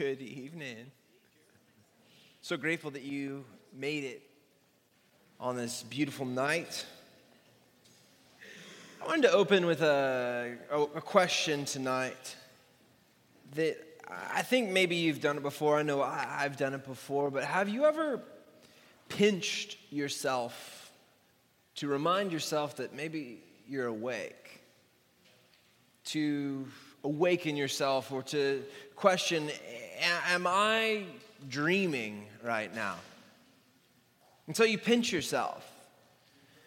Good evening. So grateful that you made it on this beautiful night. I wanted to open with a, a, question tonight that I think maybe you've done it before. I know I, I've done it before, but have you ever pinched yourself to remind yourself that maybe you're awake? To awaken yourself or to question Am I dreaming right now? And so you pinch yourself.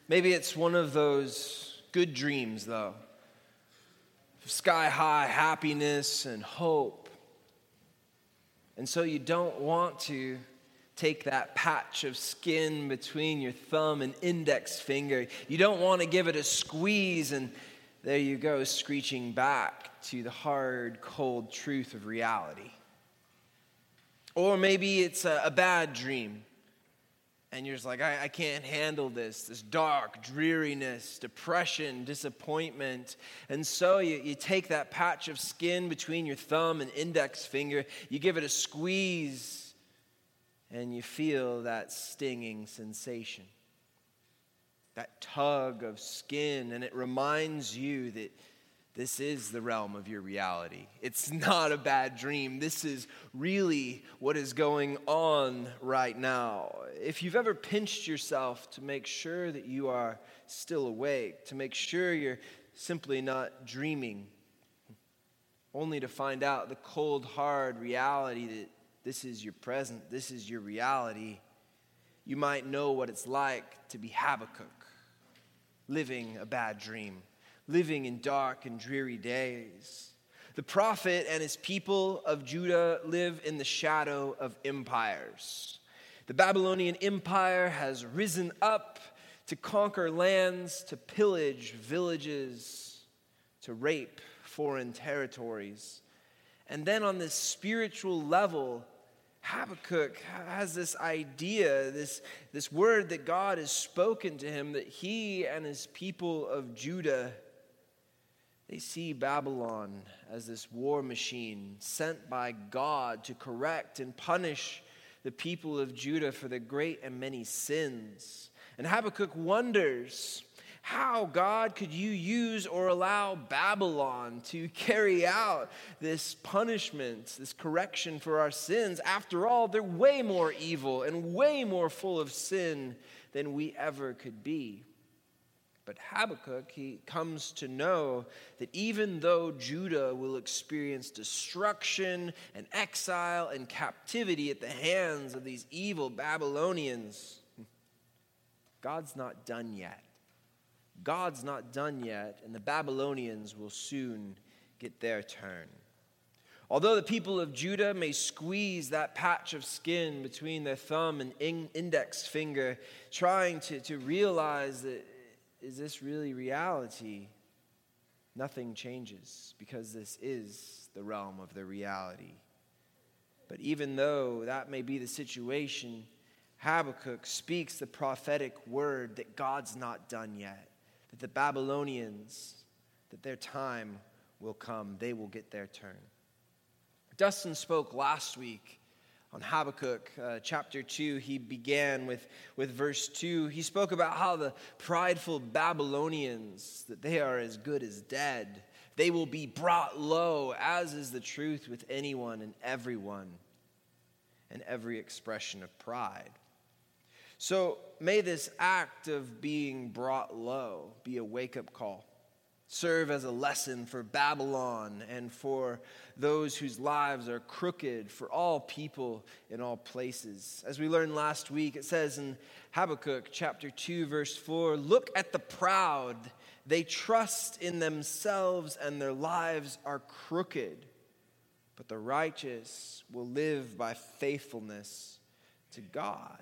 Maybe it's one of those good dreams, though sky high happiness and hope. And so you don't want to take that patch of skin between your thumb and index finger. You don't want to give it a squeeze, and there you go, screeching back to the hard, cold truth of reality. Or maybe it's a, a bad dream. And you're just like, I, I can't handle this, this dark dreariness, depression, disappointment. And so you, you take that patch of skin between your thumb and index finger, you give it a squeeze, and you feel that stinging sensation, that tug of skin. And it reminds you that this is the realm of your reality. It's not a bad dream. This is really what is going on right now. If you've ever pinched yourself to make sure that you are still awake, to make sure you're simply not dreaming, only to find out the cold, hard reality that this is your present, this is your reality, you might know what it's like to be Habakkuk, living a bad dream living in dark and dreary days. The prophet and his people of Judah live in the shadow of empires. The Babylonian Empire has risen up to conquer lands, to pillage villages, to rape foreign territories. And then on this spiritual level, Habakkuk has this idea, this, this word that God has spoken to him that he and his people of Judah they see Babylon as this war machine sent by God to correct and punish the people of Judah for their great and many sins. And Habakkuk wonders how God could you use or allow Babylon to carry out this punishment, this correction for our sins. After all, they're way more evil and way more full of sin than we ever could be. But Habakkuk, he comes to know that even though Judah will experience destruction and exile and captivity at the hands of these evil Babylonians, God's not done yet. God's not done yet, and the Babylonians will soon get their turn. Although the people of Judah may squeeze that patch of skin between their thumb and index finger, trying to, to realize that is this really reality? Nothing changes because this is the realm of the reality. But even though that may be the situation, Habakkuk speaks the prophetic word that God's not done yet, that the Babylonians, that their time will come, they will get their turn. Dustin spoke last week on Habakkuk uh, chapter 2, he began with, with verse 2. He spoke about how the prideful Babylonians, that they are as good as dead. They will be brought low, as is the truth with anyone and everyone and every expression of pride. So may this act of being brought low be a wake up call serve as a lesson for Babylon and for those whose lives are crooked, for all people in all places. As we learned last week, it says in Habakkuk chapter 2, verse 4 Look at the proud, they trust in themselves, and their lives are crooked. But the righteous will live by faithfulness to God.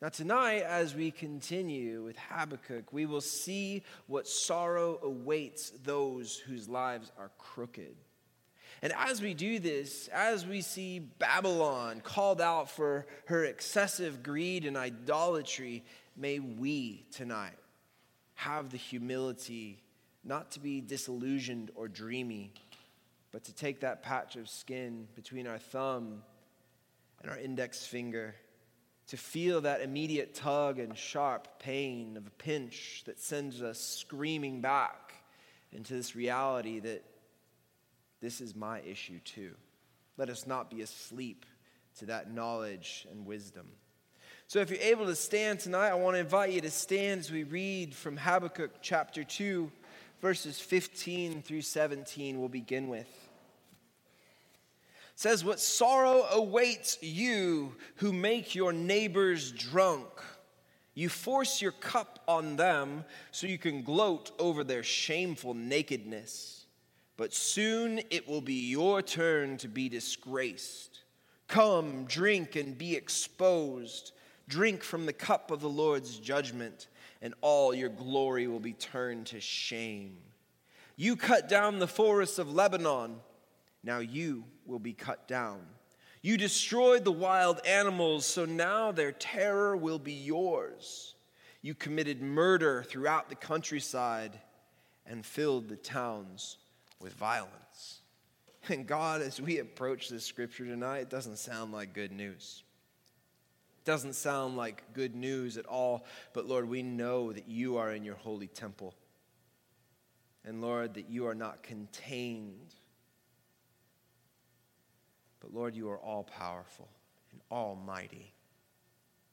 Now, tonight, as we continue with Habakkuk, we will see what sorrow awaits those whose lives are crooked. And as we do this, as we see Babylon called out for her excessive greed and idolatry, may we tonight have the humility not to be disillusioned or dreamy, but to take that patch of skin between our thumb and our index finger, to feel that immediate tug and sharp pain of a pinch that sends us screaming back into this reality that this is my issue too. Let us not be asleep to that knowledge and wisdom. So, if you're able to stand tonight, I want to invite you to stand as we read from Habakkuk chapter 2, verses 15 through 17, we'll begin with. Says, What sorrow awaits you who make your neighbors drunk. You force your cup on them so you can gloat over their shameful nakedness. But soon it will be your turn to be disgraced. Come, drink, and be exposed. Drink from the cup of the Lord's judgment, and all your glory will be turned to shame. You cut down the forests of Lebanon, now you will be cut down. You destroyed the wild animals, so now their terror will be yours. You committed murder throughout the countryside and filled the towns with violence. And God, as we approach this scripture tonight, it doesn't sound like good news. It doesn't sound like good news at all. But Lord, we know that you are in your holy temple. And Lord, that you are not contained. But Lord, you are all powerful and almighty.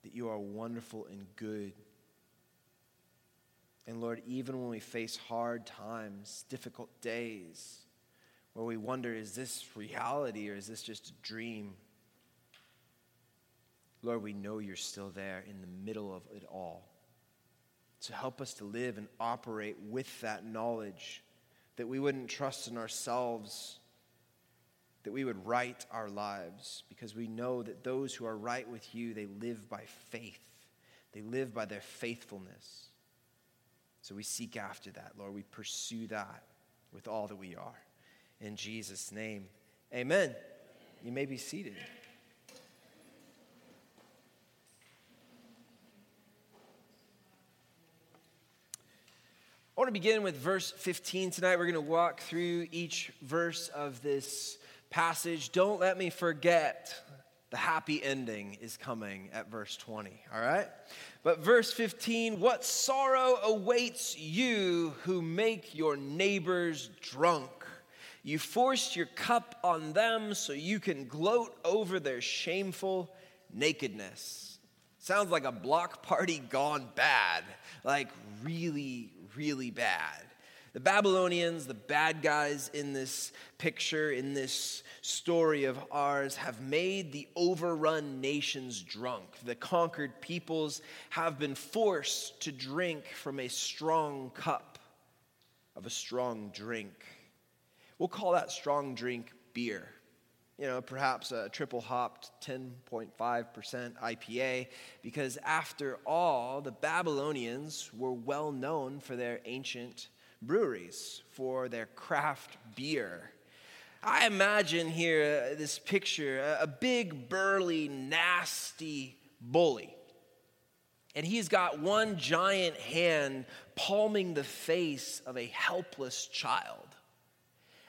That you are wonderful and good. And Lord, even when we face hard times, difficult days, where we wonder is this reality or is this just a dream? Lord, we know you're still there in the middle of it all. So help us to live and operate with that knowledge that we wouldn't trust in ourselves, that we would right our lives, because we know that those who are right with you, they live by faith, they live by their faithfulness. So we seek after that, Lord. We pursue that with all that we are in Jesus' name. Amen. You may be seated. I want to begin with verse 15 tonight. We're going to walk through each verse of this passage. Don't let me forget the happy ending is coming at verse 20, all right? But verse 15, what sorrow awaits you who make your neighbors drunk? You forced your cup on them so you can gloat over their shameful nakedness. Sounds like a block party gone bad, like really, really bad. The Babylonians, the bad guys in this picture, in this story of ours, have made the overrun nations drunk. The conquered peoples have been forced to drink from a strong cup of a strong drink. We'll call that strong drink beer. You know, perhaps a triple hopped 10.5% IPA, because after all, the Babylonians were well known for their ancient breweries, for their craft beer. I imagine here uh, this picture a big, burly, nasty bully. And he's got one giant hand palming the face of a helpless child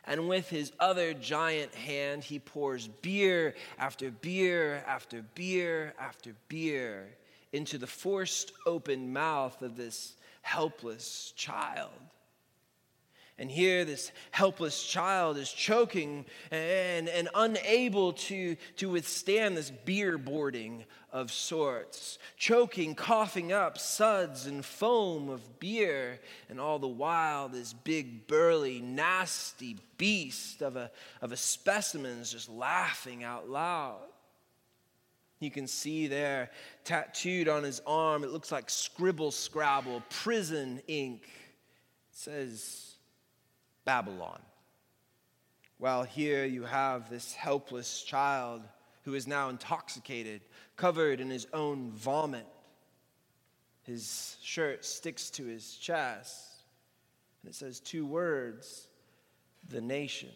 and with his other giant hand, he pours beer after beer after beer after beer into the forced open mouth of this helpless child. And here, this helpless child is choking and, and unable to, to withstand this beer boarding of sorts, choking, coughing up suds and foam of beer. And all the while, this big, burly, nasty beast of a, of a specimen is just laughing out loud. You can see there, tattooed on his arm, it looks like scribble scrabble, prison ink. It says, Babylon. While here you have this helpless child who is now intoxicated, covered in his own vomit. His shirt sticks to his chest, and it says two words the nations.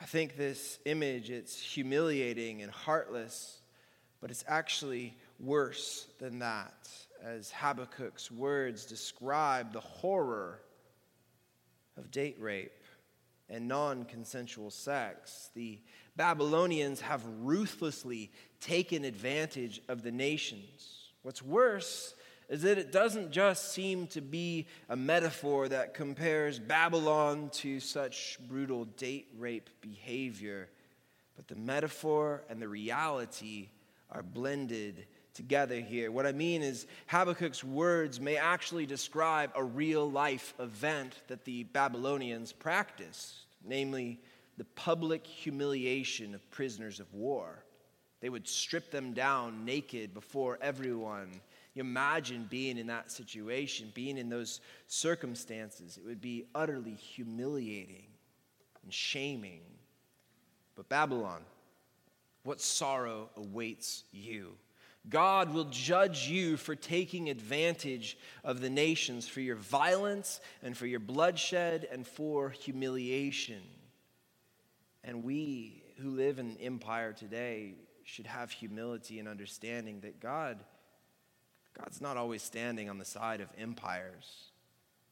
I think this image it's humiliating and heartless, but it's actually worse than that as Habakkuk's words describe the horror of date rape. and non consensual sex. The Babylonians have ruthlessly taken advantage of the nations. What's worse is that it doesn't just seem to be a metaphor that compares Babylon to such brutal date rape behavior, but the metaphor and the reality are blended together here. What I mean is, Habakkuk's words may actually describe a real life event that the Babylonians practiced, namely the public humiliation of prisoners of war. They would strip them down naked before everyone. You imagine being in that situation, being in those circumstances. It would be utterly humiliating and shaming. But Babylon, what sorrow awaits you? God will judge you for taking advantage of the nations, for your violence and for your bloodshed and for humiliation. And we who live in empire today should have humility and understanding that God God's not always standing on the side of empires,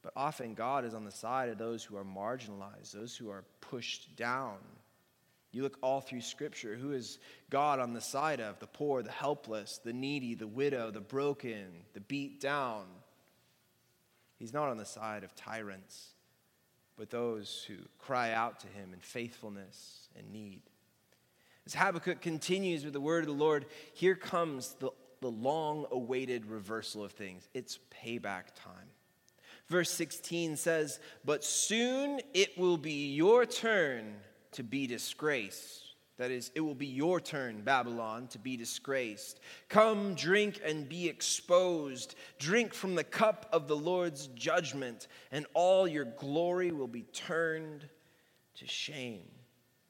but often God is on the side of those who are marginalized, those who are pushed down. You look all through Scripture, who is God on the side of? The poor, the helpless, the needy, the widow, the broken, the beat down. He's not on the side of tyrants, but those who cry out to him in faithfulness and need. As Habakkuk continues with the word of the Lord, here comes the, the long awaited reversal of things. It's payback time. Verse 16 says, But soon it will be your turn to be disgraced. That is, it will be your turn, Babylon, to be disgraced. Come, drink and be exposed. Drink from the cup of the Lord's judgment, and all your glory will be turned to shame.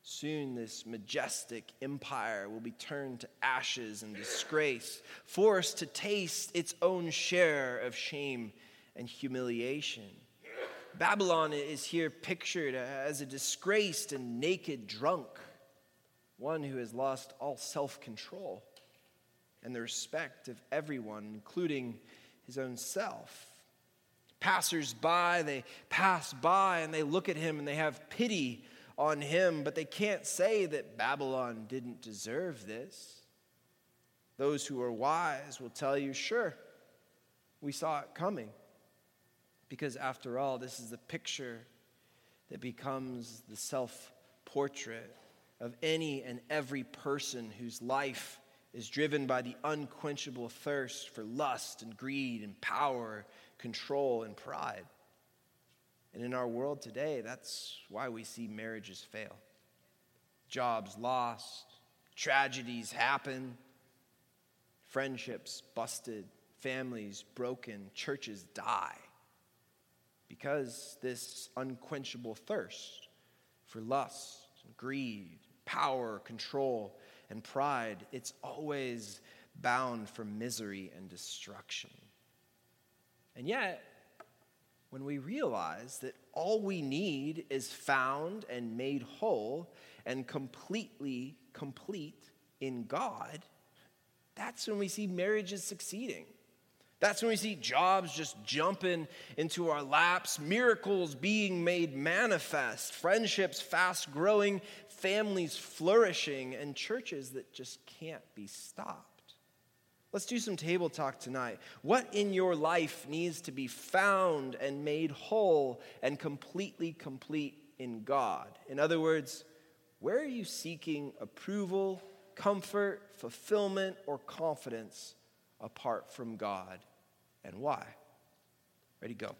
Soon, this majestic empire will be turned to ashes and disgrace, forced to taste its own share of shame and humiliation. Babylon is here pictured as a disgraced and naked drunk, one who has lost all self control and the respect of everyone, including his own self. Passers by, they pass by and they look at him and they have pity on him, but they can't say that Babylon didn't deserve this. Those who are wise will tell you, sure, we saw it coming. Because after all, this is the picture that becomes the self portrait of any and every person whose life is driven by the unquenchable thirst for lust and greed and power, control and pride. And in our world today, that's why we see marriages fail. Jobs lost, tragedies happen, friendships busted, families broken, churches die because this unquenchable thirst for lust, greed, power, control, and pride, it's always bound for misery and destruction. And yet, when we realize that all we need is found and made whole and completely complete in God, that's when we see marriages succeeding. That's when we see jobs just jumping into our laps, miracles being made manifest, friendships fast growing, families flourishing, and churches that just can't be stopped. Let's do some table talk tonight. What in your life needs to be found and made whole and completely complete in God? In other words, where are you seeking approval, comfort, fulfillment, or confidence apart from God? And why. Ready, go.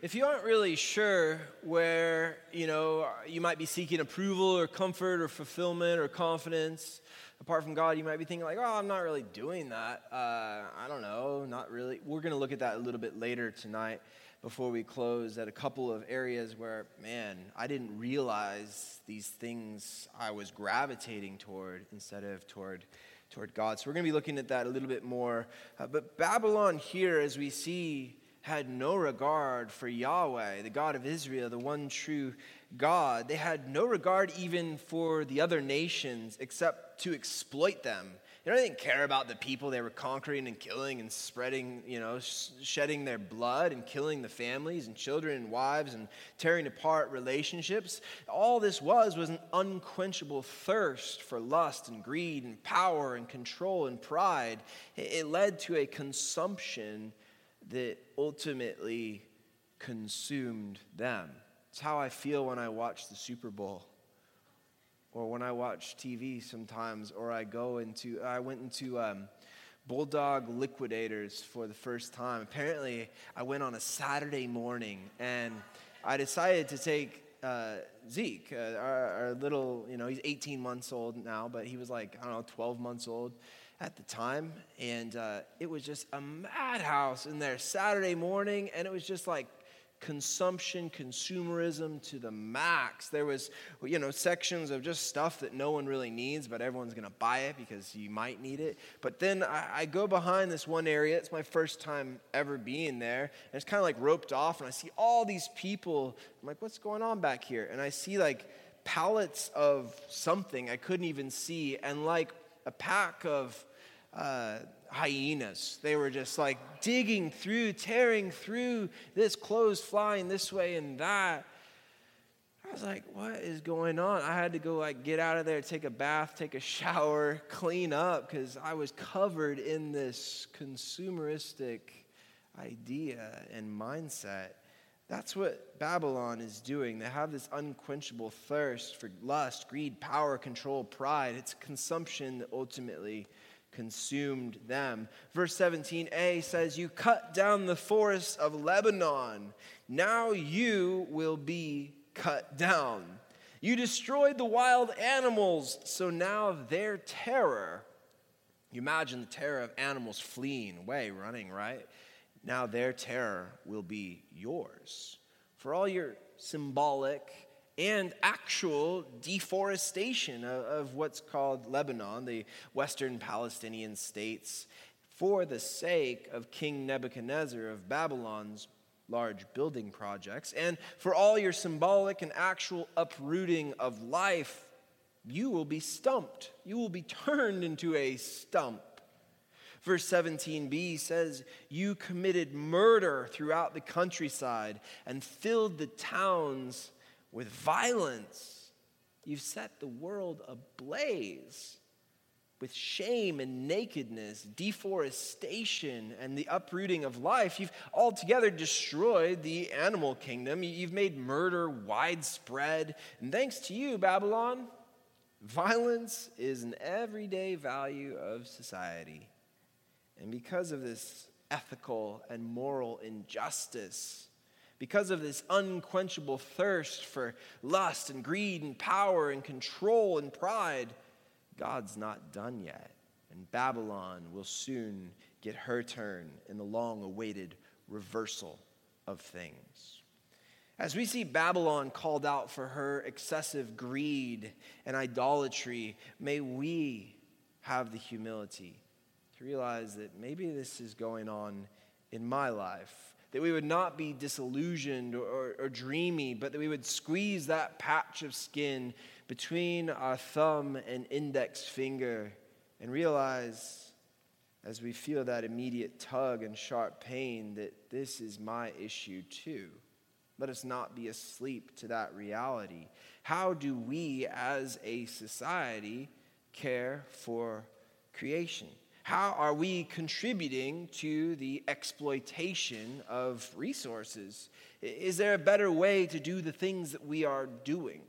If you aren't really sure where, you know, you might be seeking approval or comfort or fulfillment or confidence apart from God, you might be thinking like, oh, I'm not really doing that. Uh, I don't know, not really. We're going to look at that a little bit later tonight before we close at a couple of areas where, man, I didn't realize these things I was gravitating toward instead of toward toward God. So we're going to be looking at that a little bit more. Uh, but Babylon here, as we see, had no regard for Yahweh, the God of Israel, the one true God. They had no regard even for the other nations except to exploit them You know, they didn't care about the people they were conquering and killing and spreading, you know, shedding their blood and killing the families and children and wives and tearing apart relationships. All this was was an unquenchable thirst for lust and greed and power and control and pride. It, it led to a consumption that ultimately consumed them. It's how I feel when I watch the Super Bowl or when I watch TV sometimes, or I go into, I went into um, Bulldog Liquidators for the first time. Apparently, I went on a Saturday morning and I decided to take uh, Zeke, uh, our, our, little, you know, he's 18 months old now, but he was like, I don't know, 12 months old at the time. And uh, it was just a madhouse in there Saturday morning, and it was just like consumption, consumerism to the max. There was, you know, sections of just stuff that no one really needs, but everyone's going to buy it because you might need it. But then I, I, go behind this one area. It's my first time ever being there. And it's kind of like roped off, and I see all these people. I'm like, what's going on back here? And I see like pallets of something I couldn't even see, and like a pack of uh, hyenas. They were just like digging through, tearing through this, clothes flying this way and that. I was like, what is going on? I had to go like get out of there, take a bath, take a shower, clean up because I was covered in this consumeristic idea and mindset. That's what Babylon is doing. They have this unquenchable thirst for lust, greed, power, control, pride. It's consumption that ultimately consumed them. Verse 17a says, You cut down the forests of Lebanon. Now you will be cut down. You destroyed the wild animals, so now their terror, you imagine the terror of animals fleeing away, running, right? Now their terror will be yours. For all your symbolic and actual deforestation of, of, what's called Lebanon, the western Palestinian states, for the sake of King Nebuchadnezzar of Babylon's large building projects, and for all your symbolic and actual uprooting of life, you will be stumped. You will be turned into a stump. Verse 17b says, You committed murder throughout the countryside and filled the towns with violence. You've set the world ablaze with shame and nakedness, deforestation, and the uprooting of life. You've altogether destroyed the animal kingdom. You've made murder widespread. And thanks to you, Babylon, violence is an everyday value of society. And because of this ethical and moral injustice, because of this unquenchable thirst for lust and greed and power and control and pride, God's not done yet. And Babylon will soon get her turn in the long awaited reversal of things. As we see Babylon called out for her excessive greed and idolatry, may we have the humility to realize that maybe this is going on in my life that we would not be disillusioned or, or, or, dreamy, but that we would squeeze that patch of skin between our thumb and index finger and realize as we feel that immediate tug and sharp pain that this is my issue too. Let us not be asleep to that reality. How do we as a society care for creation? How are we contributing to the exploitation of resources? Is there a better way to do the things that we are doing?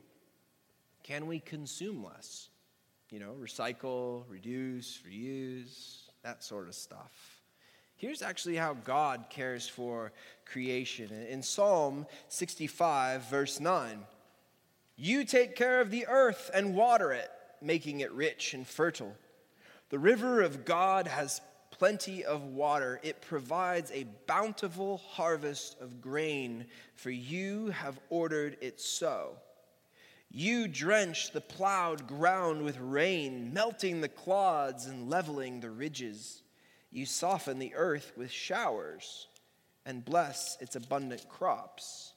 Can we consume less? You know, recycle, reduce, reuse, that sort of stuff. Here's actually how God cares for creation. In Psalm 65, verse 9, you take care of the earth and water it, making it rich and fertile. The river of God has plenty of water. It provides a bountiful harvest of grain, for you have ordered it so. You drench the plowed ground with rain, melting the clods and leveling the ridges. You soften the earth with showers and bless its abundant crops.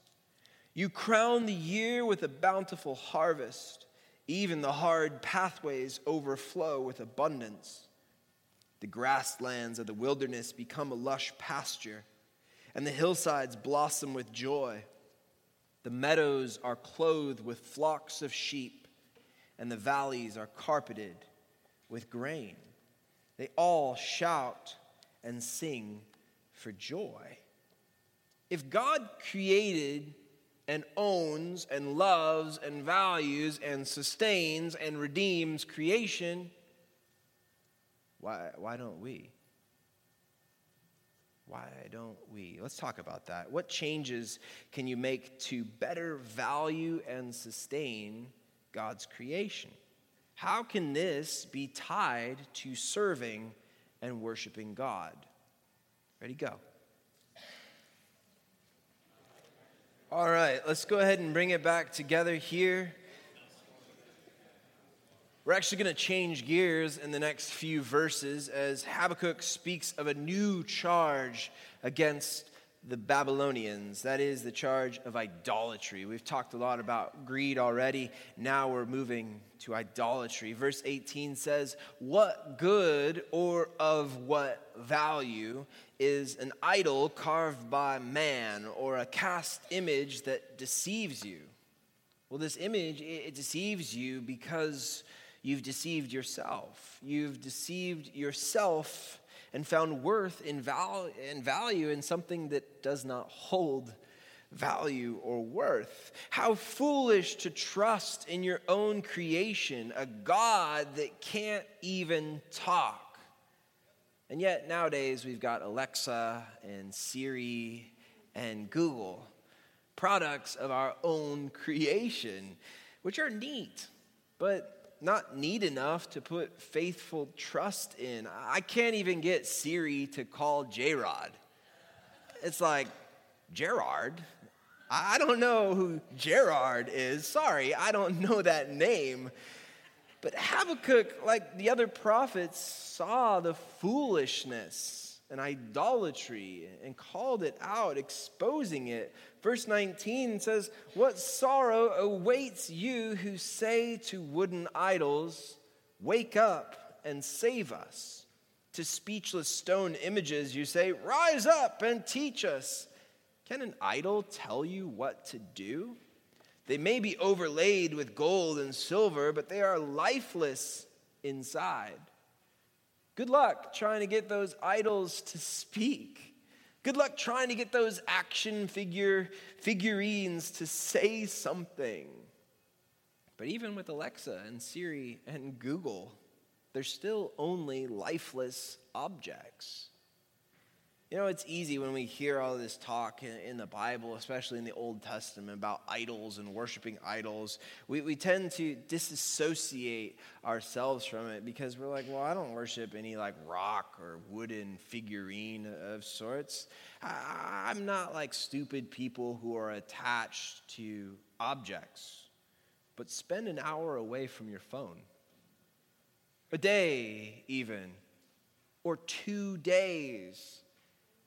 You crown the year with a bountiful harvest even the hard pathways overflow with abundance. The grasslands of the wilderness become a lush pasture, and the hillsides blossom with joy. The meadows are clothed with flocks of sheep, and the valleys are carpeted with grain. They all shout and sing for joy. If God created and owns and loves and values and sustains and redeems creation, why, why don't we? Why don't we? Let's talk about that. What changes can you make to better value and sustain God's creation? How can this be tied to serving and worshiping God? Ready, go. All right, let's go ahead and bring it back together here. We're actually going to change gears in the next few verses as Habakkuk speaks of a new charge against the Babylonians. That is the charge of idolatry. We've talked a lot about greed already. Now we're moving to idolatry. Verse 18 says, What good or of what value is an idol carved by man or a cast image that deceives you. Well, this image, it deceives you because you've deceived yourself. You've deceived yourself and found worth in value in something that does not hold value or worth. How foolish to trust in your own creation, a God that can't even talk. And yet, nowadays, we've got Alexa and Siri and Google, products of our own creation, which are neat, but not neat enough to put faithful trust in. I can't even get Siri to call J Rod. It's like, Gerard? I don't know who Gerard is. Sorry, I don't know that name. But Habakkuk, like the other prophets, saw the foolishness and idolatry and called it out, exposing it. Verse 19 says, What sorrow awaits you who say to wooden idols, Wake up and save us. To speechless stone images, you say, Rise up and teach us. Can an idol tell you what to do? They may be overlaid with gold and silver, but they are lifeless inside. Good luck trying to get those idols to speak. Good luck trying to get those action figure figurines to say something. But even with Alexa and Siri and Google, they're still only lifeless objects. You know, it's easy when we hear all this talk in, the Bible, especially in the Old Testament, about idols and worshiping idols. We, we tend to disassociate ourselves from it because we're like, well, I don't worship any like rock or wooden figurine of sorts. I, I'm not like stupid people who are attached to objects. But spend an hour away from your phone, a day even, or two days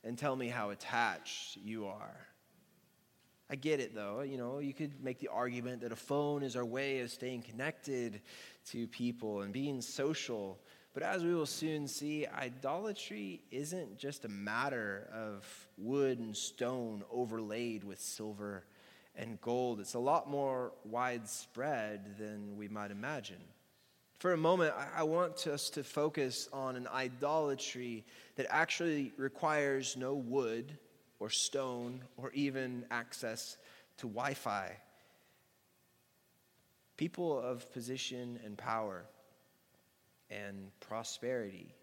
and tell me how attached you are. I get it though. You know, you could make the argument that a phone is our way of staying connected to people and being social. But as we will soon see, idolatry isn't just a matter of wood and stone overlaid with silver and gold. It's a lot more widespread than we might imagine. For a moment, I want us to focus on an idolatry that actually requires no wood or stone or even access to Wi Fi. People of position and power and prosperity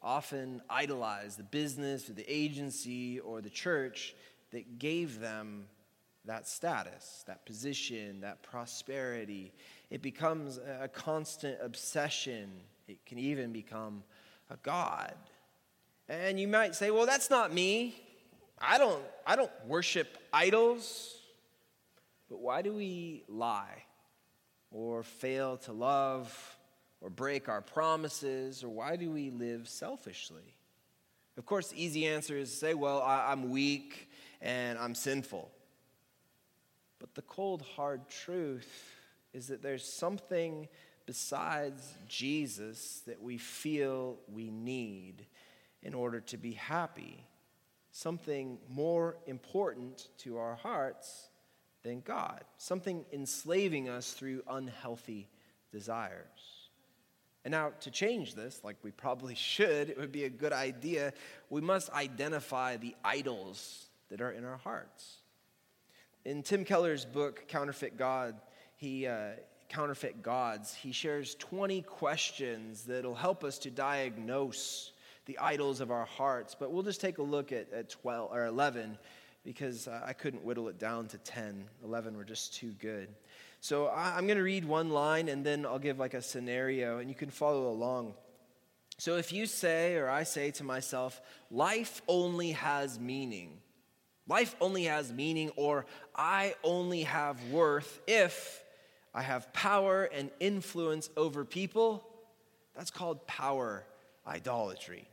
often idolize the business or the agency or the church that gave them that status, that position, that prosperity. It becomes a constant obsession. It can even become a God. And you might say, well, that's not me. I don't, I don't worship idols. But why do we lie or fail to love or break our promises? Or why do we live selfishly? Of course, the easy answer is to say, well, I, I'm weak and I'm sinful. But the cold, hard truth is that there's something besides Jesus that we feel we need in order to be happy, something more important to our hearts than God, something enslaving us through unhealthy desires. And now, to change this, like we probably should, it would be a good idea, we must identify the idols that are in our hearts. In Tim Keller's book, Counterfeit God, he, uh, Counterfeit Gods, he shares 20 questions that'll help us to diagnose the idols of our hearts. But we'll just take a look at, at 12 or 11 because uh, I couldn't whittle it down to 10. 11 were just too good. So I, I'm going to read one line and then I'll give like a scenario and you can follow along. So if you say, or I say to myself, life only has meaning, life only has meaning, or I only have worth if I have power and influence over people, that's called power idolatry.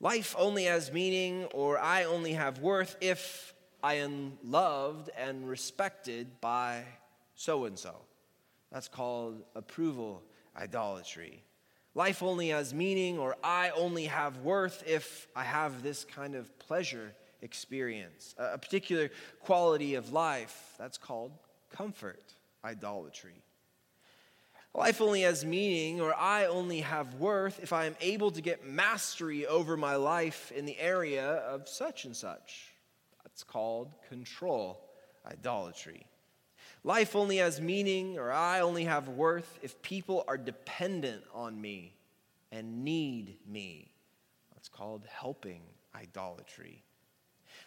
Life only has meaning, or I only have worth if I am loved and respected by so and so. That's called approval idolatry. Life only has meaning, or I only have worth if I have this kind of pleasure experience, a particular quality of life. That's called comfort idolatry. Life only has meaning, or I only have worth, if I am able to get mastery over my life in the area of such and such. That's called control idolatry. Life only has meaning, or I only have worth, if people are dependent on me and need me. That's called helping idolatry.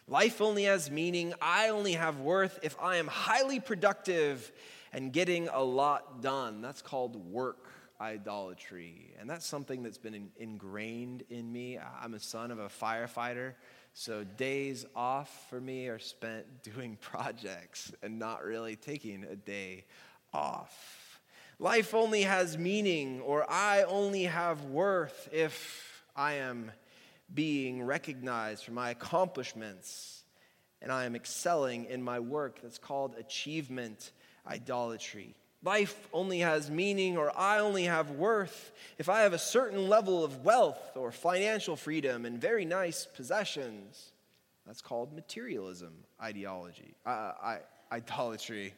Life only has meaning, I only have worth, if I am highly productive and getting a lot done. That's called work idolatry. And that's something that's been in, ingrained in me. I'm a son of a firefighter, so days off for me are spent doing projects and not really taking a day off. Life only has meaning, or I only have worth if I am being recognized for my accomplishments and I am excelling in my work. That's called achievement idolatry. Life only has meaning, or I only have worth if I have a certain level of wealth or financial freedom and very nice possessions. That's called materialism ideology, uh, I, idolatry.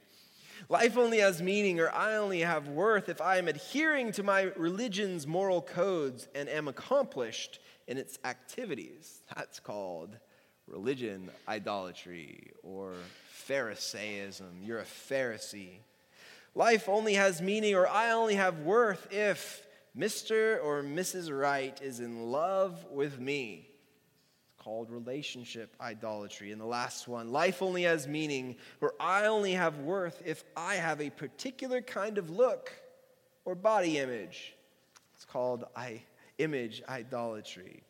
Life only has meaning, or I only have worth if I am adhering to my religion's moral codes and am accomplished in its activities. That's called religion idolatry or Pharisaism. You're a Pharisee. Life only has meaning, or I only have worth if Mr. or Mrs. Right is in love with me. It's called relationship idolatry. And the last one life only has meaning, or I only have worth if I have a particular kind of look or body image. It's called I, image idolatry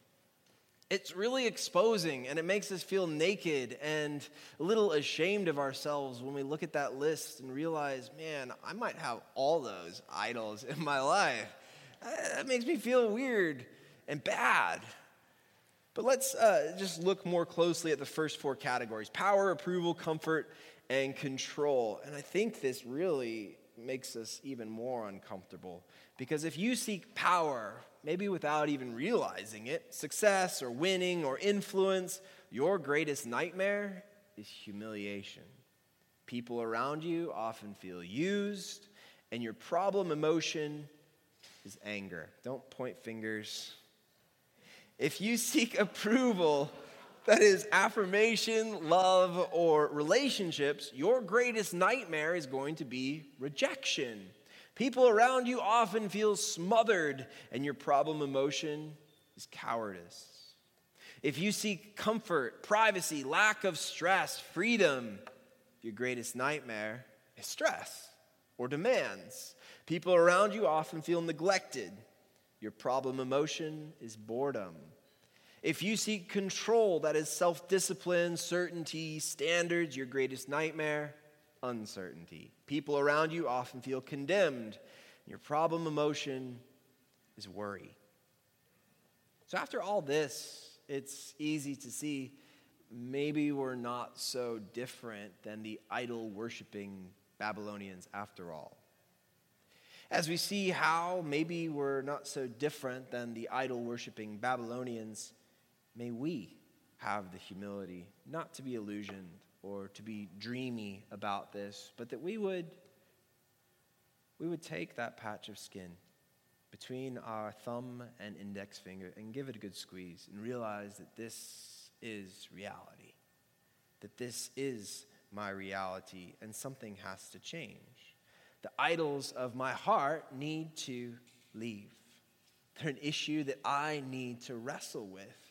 it's really exposing and it makes us feel naked and a little ashamed of ourselves when we look at that list and realize, man, I might have all those idols in my life. That makes me feel weird and bad. But let's uh, just look more closely at the first four categories power, approval, comfort, and control. And I think this really makes us even more uncomfortable. Because if you seek power, maybe without even realizing it, success or winning or influence, your greatest nightmare is humiliation. People around you often feel used, and your problem emotion is anger. Don't point fingers. If you seek approval, that is affirmation, love, or relationships, your greatest nightmare is going to be rejection. People around you often feel smothered, and your problem emotion is cowardice. If you seek comfort, privacy, lack of stress, freedom, your greatest nightmare is stress or demands. People around you often feel neglected. Your problem emotion is boredom. If you seek control, that is self discipline, certainty, standards, your greatest nightmare uncertainty. People around you often feel condemned. Your problem emotion is worry. So, after all this, it's easy to see maybe we're not so different than the idol worshiping Babylonians after all. As we see how maybe we're not so different than the idol worshiping Babylonians, may we have the humility not to be illusioned or to be dreamy about this, but that we would we would take that patch of skin between our thumb and index finger and give it a good squeeze and realize that this is reality. That this is my reality and something has to change. The idols of my heart need to leave. They're an issue that I need to wrestle with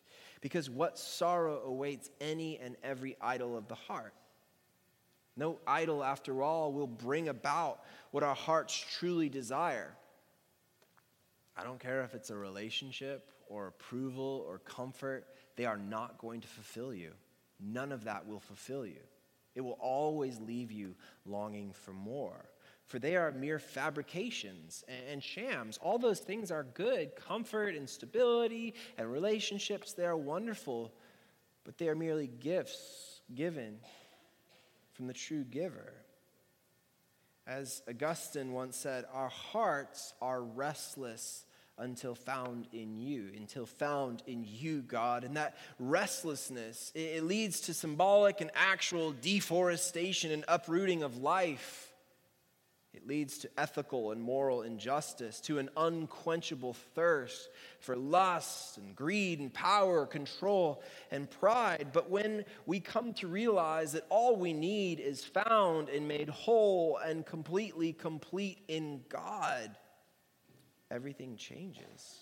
because what sorrow awaits any and every idol of the heart? No idol, after all, will bring about what our hearts truly desire. I don't care if it's a relationship or approval or comfort, they are not going to fulfill you. None of that will fulfill you. It will always leave you longing for more. For they are mere fabrications and shams. All those things are good. Comfort and stability and relationships, they are wonderful, but they are merely gifts given from the true giver. As Augustine once said, our hearts are restless until found in you, until found in you, God. And that restlessness, it leads to symbolic and actual deforestation and uprooting of life. It leads to ethical and moral injustice, to an unquenchable thirst for lust and greed and power, control and pride. But when we come to realize that all we need is found and made whole and completely complete in God, everything changes.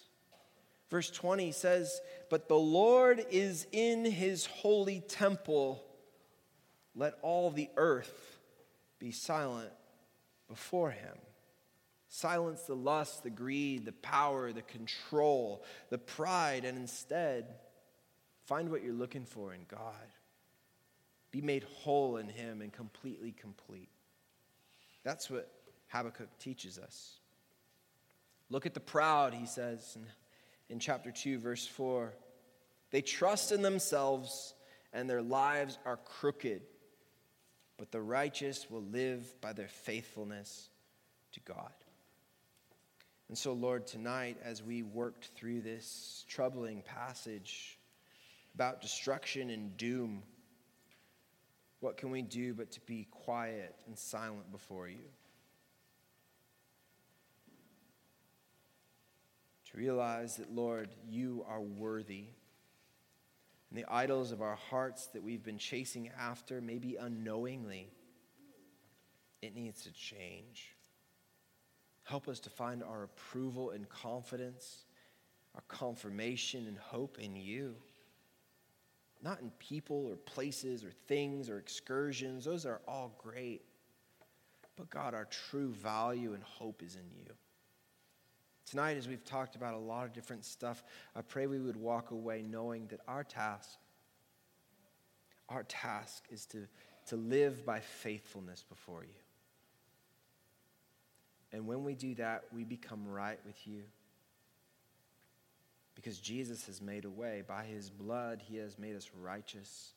Verse 20 says, But the Lord is in his holy temple. Let all the earth be silent before him. Silence the lust, the greed, the power, the control, the pride, and instead find what you're looking for in God. Be made whole in him and completely complete. That's what Habakkuk teaches us. Look at the proud, he says in, in chapter 2, verse 4. They trust in themselves, and their lives are crooked but the righteous will live by their faithfulness to God. And so, Lord, tonight, as we worked through this troubling passage about destruction and doom, what can we do but to be quiet and silent before you? To realize that, Lord, you are worthy and the idols of our hearts that we've been chasing after, maybe unknowingly, it needs to change. Help us to find our approval and confidence, our confirmation and hope in you. Not in people or places or things or excursions, those are all great. But God, our true value and hope is in you. Tonight, as we've talked about a lot of different stuff, I pray we would walk away knowing that our task, our task is to, to live by faithfulness before you. And when we do that, we become right with you. Because Jesus has made a way. By his blood, he has made us righteous.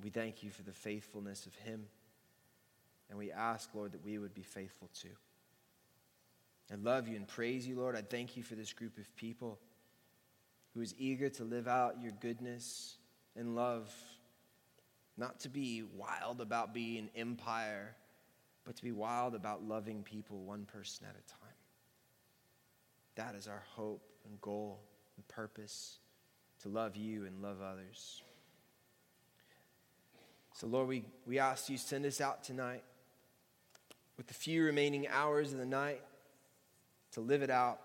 We thank you for the faithfulness of him. And we ask, Lord, that we would be faithful too. I love you and praise you, Lord. I thank you for this group of people who is eager to live out your goodness and love, not to be wild about being an empire, but to be wild about loving people one person at a time. That is our hope and goal and purpose to love you and love others. So, Lord, we, we ask you send us out tonight with the few remaining hours of the night to live it out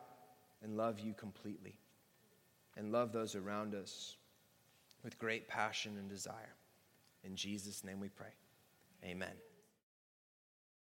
and love you completely and love those around us with great passion and desire. In Jesus' name we pray. Amen.